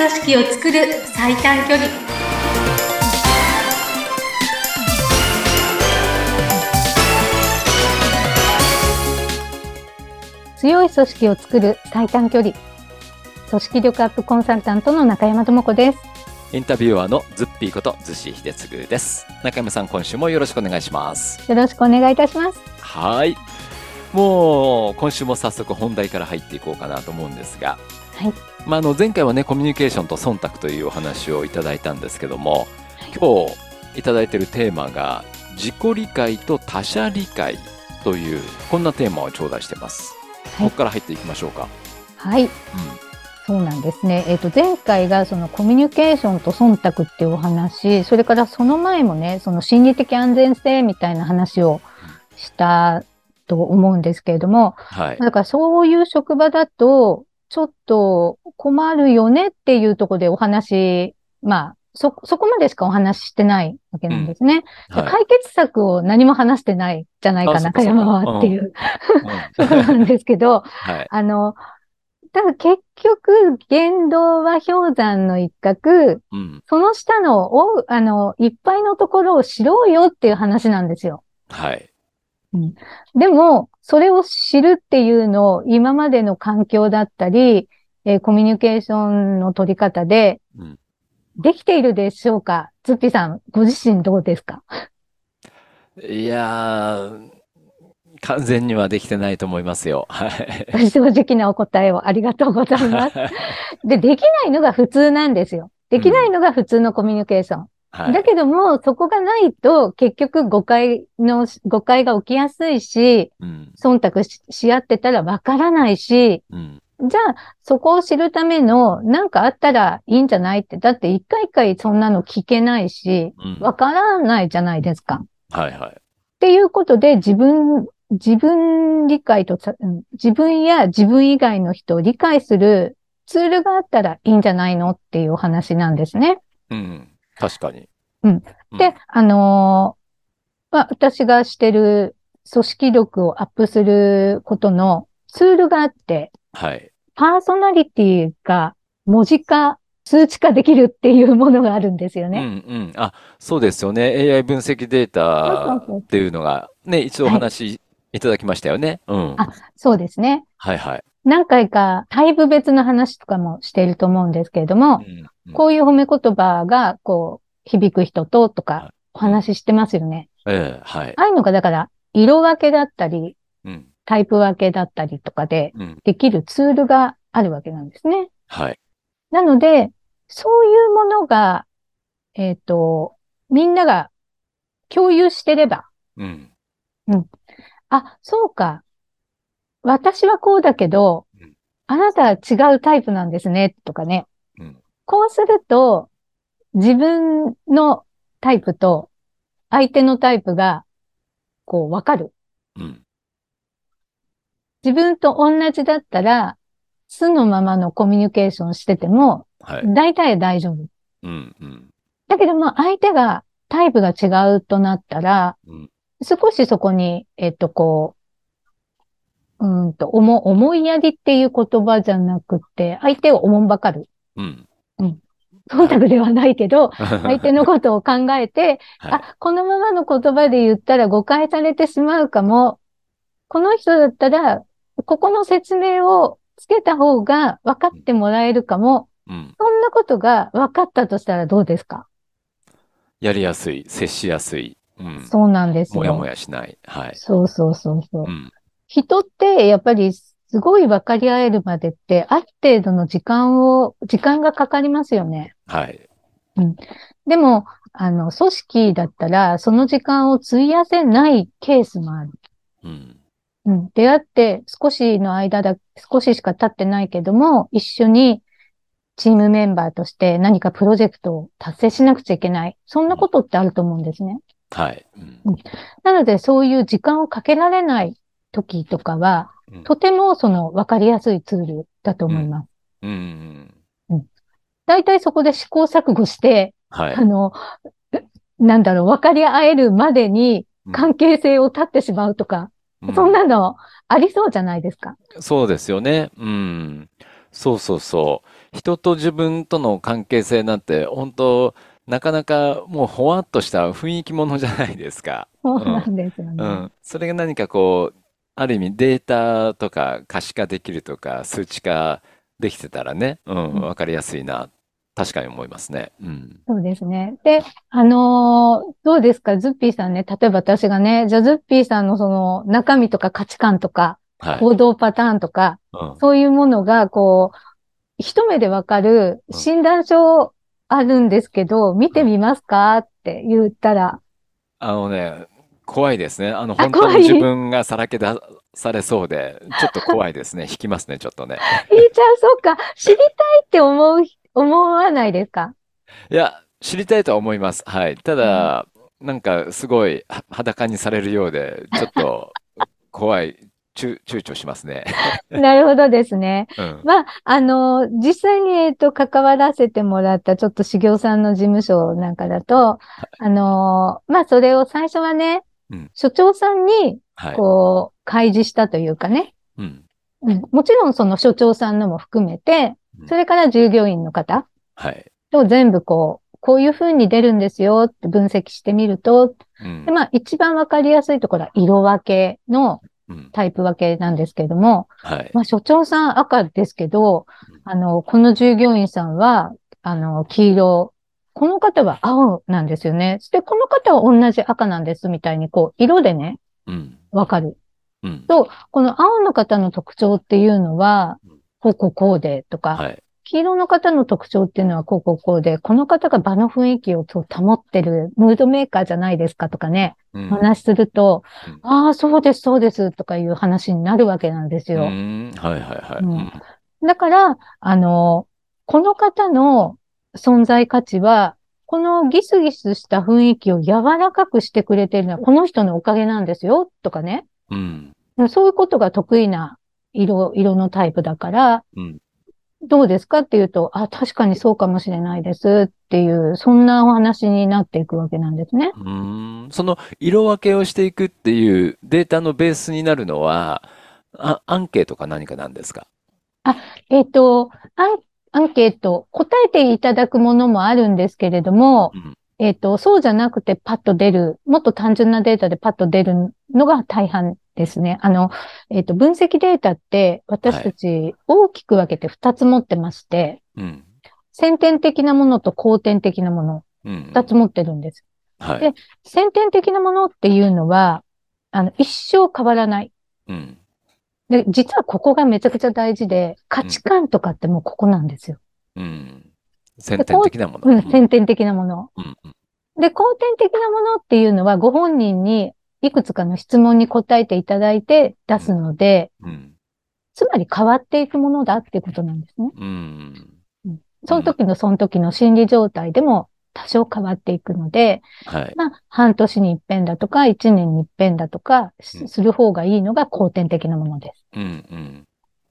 組織を作る最短距離。強い組織を作る最短距離。組織力アップコンサルタントの中山智子です。インタビュアーのズッピーことズシ秀嗣です。中山さん今週もよろしくお願いします。よろしくお願いいたします。はい。もう今週も早速本題から入っていこうかなと思うんですが、はいまあ、あの前回はねコミュニケーションと忖度というお話をいただいたんですけども、今日いただいているテーマが自己理解と他者理解というこんなテーマを頂戴してます、はい。ここから入っていきましょうか、はい。そうなんですね。えっ、と、前回がそのコミュニケーションと忖度っていうお話、それからその前もね、その心理的安全性みたいな話をしたと思うんですけれども、はい。だからそういう職場だと、ちょっと困るよねっていうところでお話、まあ、そ、そこまでしかお話ししてないわけなんですね。はい。解決策を何も話してないじゃないか、中山はっていう、うん。そうなんですけど、はい。あの、ただ結局、言動は氷山の一角、うん。その下の、お、あの、いっぱいのところを知ろうよっていう話なんですよ。はいでも、それを知るっていうのを今までの環境だったり、えーコミュニケーションの取り方でうん、できているでしょうか？ズッピさん、ご自身どうですか？いやー、完全にはできてないと思いますよ。はい。正直なお答えをありがとうございます。で、できないのが普通なんですよ。できないのが普通のコミュニケーション。はいだけども、そこがないと、結局誤解の、誤解が起きやすいし、うん忖度しし合ってたらわからないし、うんじゃあ、そこを知るための、なんかあったらいいんじゃないって。だって一回一回そんなの聞けないし、うんわからないじゃないですか。っはいはい。ていうことで、自分、自分理解と自分や自分以外の人を理解するツールがあったらいいんじゃないのっていうお話なんですね。うん。確かに。うんうん。で、あのーまあ、私がしてる組織力をアップすることのツールがあって、はい。パーソナリティが文字化、数値化できるっていうものがあるんですようんね。うん。あ、そうですよね。AI 分析データっていうのが、ね、一度お話しいただきましたよね。うん。あそうですね。はいはい。何回かタイプ別の話とかもしていると思うんですけれども、うんうんこういう褒め言葉が、こう、響く人ととかお話ししてますよね。ええ、はい。ああいうのが、だから、色分けだったり、うん。タイプ分けだったりとかでうん。できるツールがあるわけなんですね。はい。なので、そういうものが、えっ、と、みんなが共有してれば、うん。あ、そうか。私はこうだけどうん、あなたは違うタイプなんですね、とかね。うん。こうすると、自分のタイプと相手のタイプが、こう、わかる。うん。自分と同じだったら、素のままのコミュニケーションしてても、はい。大体大丈夫。うん。うん。だけども、相手が、タイプが違うとなったら、うん。少しそこに、えっと、こう、うーんと、思、思いやりっていう言葉じゃなくて、相手をおもんばかる。うん。忖度ではないけど、相手のことを考えて、はい。あ、このままの言葉で言ったら誤解されてしまうかも。この人だったら、ここの説明をつけた方が分かってもらえるかも。うん。そんなことが分かったとしたらどうですか？やりやすい、接しやすい。うん。そうなんですよ。もやもやしない。はい。そうそうそうそう。うん。人ってやっぱりすごい分かり合えるまでって、ある程度の時間を、時間がかかりますよね。はい。でも、あの、組織だったら、その時間を費やせないケースもある。うん。うん。出会って少しの間だ、少ししか経ってないけども、一緒にチームメンバーとして何かプロジェクトを達成しなくちゃいけない。そんなことってあると思うんですね。はい。うん。なので、そういう時間をかけられない時とかは、うんとてもその分かりやすいツールだと思います。うん。大体そこで試行錯誤して、はいあ。の、なんだろう、分かり合えるまでにうん関係性を断ってしまうとか、うそんなのありそうじゃないですか。そうですよね。うん。そうそうそう。人と自分との関係性なんて、本当なかなかもうほわっとした雰囲気ものじゃないですか。そうなんですよね。うん。それが何かこう、ある意味データとか可視化できるとか、数値化できてたらね、うん、うんわかりやすいな。確かに思いますね。うん。そうですね。で、あのーどうですか、ズッピーさんね。例えば私がね、じゃあズッピーさんのその中身とか価値観とか、はい。行動パターンとか、うん。そういうものが、こう、一目でわかるうん診断書あるんですけど、見てみますか？って言ったら、あのね、怖いですね。あの、あ本当怖いに自分がさらけ出されそうで、ちょっと怖いですね。引きますね、ちょっとね。えー、じゃあそうか、知りたいって思う、思わないですか？いや、知りたいとは思います。はい。ただ、なんかすごいは裸にされるようで、ちょっと 怖い、躊躊躇しますね。なるほどですね。うん。まあ、あの、実際に、えっと、関わらせてもらった、ちょっと修行さんの事務所なんかだと、あの、まあ、それを最初はねうん、所長さんに、はい。こう、開示したというかね、うん。うん、もちろんその所長さんのも含めてうん、それから従業員の方はい。と全部こう、こういう風に出るんですよって分析してみると、うんで。まあ、一番わかりやすいところは色分けのうん。タイプ分けなんですけれども、はい。まあ、所長さん赤ですけどうん、あの、この従業員さんは、あの、黄色、この方は青なんですよね。そして、この方は同じ赤なんですみたいに、こう、色でね、うん。わかる。うん。と、この青の方の特徴っていうのはうん、こうこうこうでとか、はい。黄色の方の特徴っていうのはこうこうこうで、この方が場の雰囲気を保ってるムードメーカーじゃないですかとかね、うん。話すると、うんああ、そうです、そうですとかいう話になるわけなんですよ。うん。はいはいはい。だから、あの、この方の存在価値は、このギスギスした雰囲気を柔らかくしてくれてるのはこの人のおかげなんですよ、とかね。うん。そういうことが得意な色、色のタイプだから、うん。どうですかっていうと、あ、確かにそうかもしれないですっていう、そんなお話になっていくわけなんですね。うーんその色分けをしていくっていうデータのベースになるのは、あ、アンケートか何かなんですか？えっと、アン、アンケート、答えていただくものもあるんですけれども、うん。えっと、そうじゃなくてパッと出る、もっと単純なデータでパッと出るのが大半ですね。あの、えっと、分析データって私たち大きく分けて2つ持ってまして、うん。先天的なものと後天的なもの、うん。2つ持ってるんです。はい。で先天的なものっていうのは、あの、一生変わらない。うん。で、実はここがめちゃくちゃ大事で、価値観とかってもうここなんですよ。うん。先天的なもの。うん、先天的なもの。うん。うん。で、後天的なものっていうのは、ご本人にいくつかの質問に答えていただいて出すので、うん。つまり変わっていくものだっていうことなんですね。うん。その時のその時の心理状態でも多少変わっていくので、はい。まあ、半年に一遍だとか、一年に一遍だとかする方がいいのが後天的なものです。うん。うん。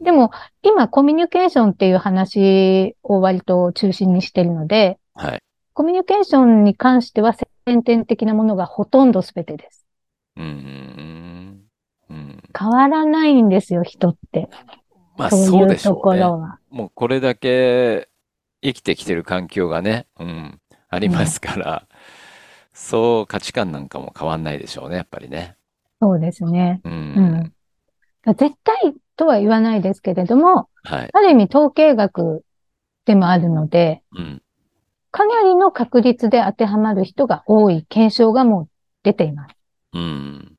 でも、今、コミュニケーションっていう話を割と中心にしてるので、はい。コミュニケーションに関しては先天的なものがほとんど全てです。うん。うん。変わらないんですよ、人って。まあ、そういうとでしょうね。ころは。もうこれだけ生きてきてる環境がね、うん、ありますから、そう価値観なんかも変わんないでしょうね、やっぱりね。そうですね。う。うんん。絶対とは言わないですけれども、はい。ある意味統計学でもあるので、うん。かなりの確率で当てはまる人が多い検証がもう出ています。うん。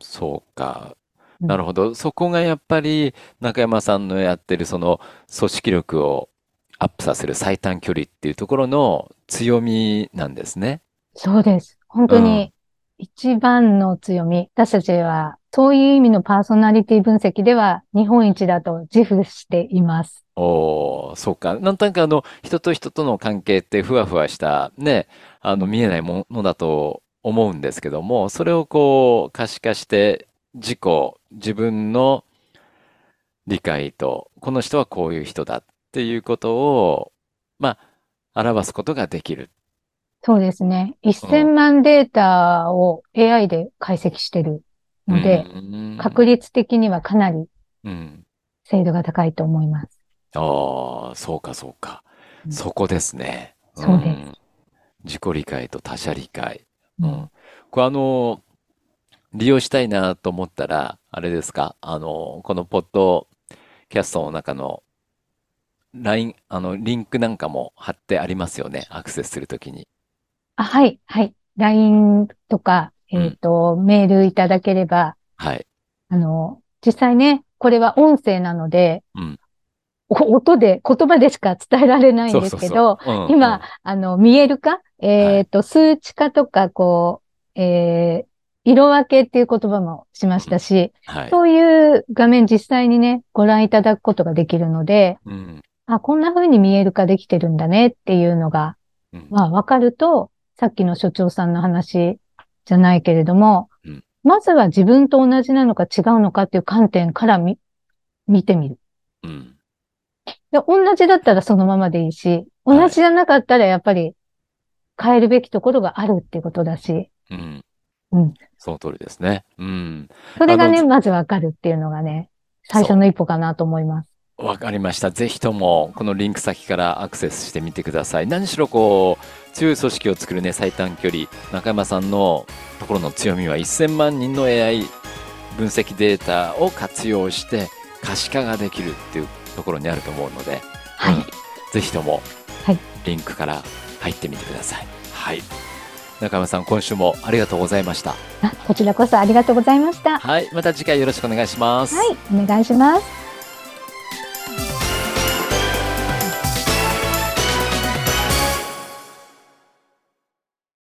そうか。うんなるほど。そこがやっぱり中山さんのやってるその組織力をアップさせる最短距離っていうところの強みなんですね。そうです。本当に一番の強み。私たちは、そういう意味のパーソナリティ分析では日本一だと自負しています。おー、そうか。なんとなくあの、人と人との関係ってふわふわした、ね、あの、見えないものだと思うんですけども、それをこう、可視化して、自己、自分の理解と、この人はこういう人だっていうことを、まあ、表すことができる。そうですね。1000万データを AI で解析してるので、うん確率的にはかなりうん。精度が高いと思います。ああ、そうかそうか。うんそこですね。そうですん自己理解と他者理解。ううんん。これあの、利用したいなと思ったら、あれですか？あの、このポッドキャストの中の LINE、あの、リンクなんかも貼ってありますよね。アクセスするときに。あ、はい、はい。LINE とか、うんえっと、メールいただければ、はい。あの、実際ね、これは音声なので、うんお音で、言葉でしか伝えられないんですけど、そうそうそううん今、あの、見える化えっと、数値化とか、こう、えー色分けっていう言葉もしましたし、はい。そういう画面実際にね、ご覧いただくことができるので、うん。あ、こんな風に見える化できてるんだねっていうのが、うんまあ、わかると、さっきの所長さんの話じゃないけれども、うんまずは自分と同じなのか違うのかっていう観点から見、見てみる。うん。で、同じだったらそのままでいいし、はい同じじゃなかったらやっぱり変えるべきところがあるっていうことだし、うん。うんその通りですね。うん。それがね、まずわかるっていうのがね、最初の一歩かなと思います。わかりました。ぜひとも、このリンク先からアクセスしてみてください。何しろこう、強い組織を作るね、最短距離、中山さんのところの強みは1000万人の AI 分析データを活用して可視化ができるっていうところにあると思うので、はいうんぜひともはい、リンクから入ってみてください。はい。中山さん、今週もありがとうございました。あこちらこそありがとうございました。ははい。また次回よろしくお願いします。い、お願いします。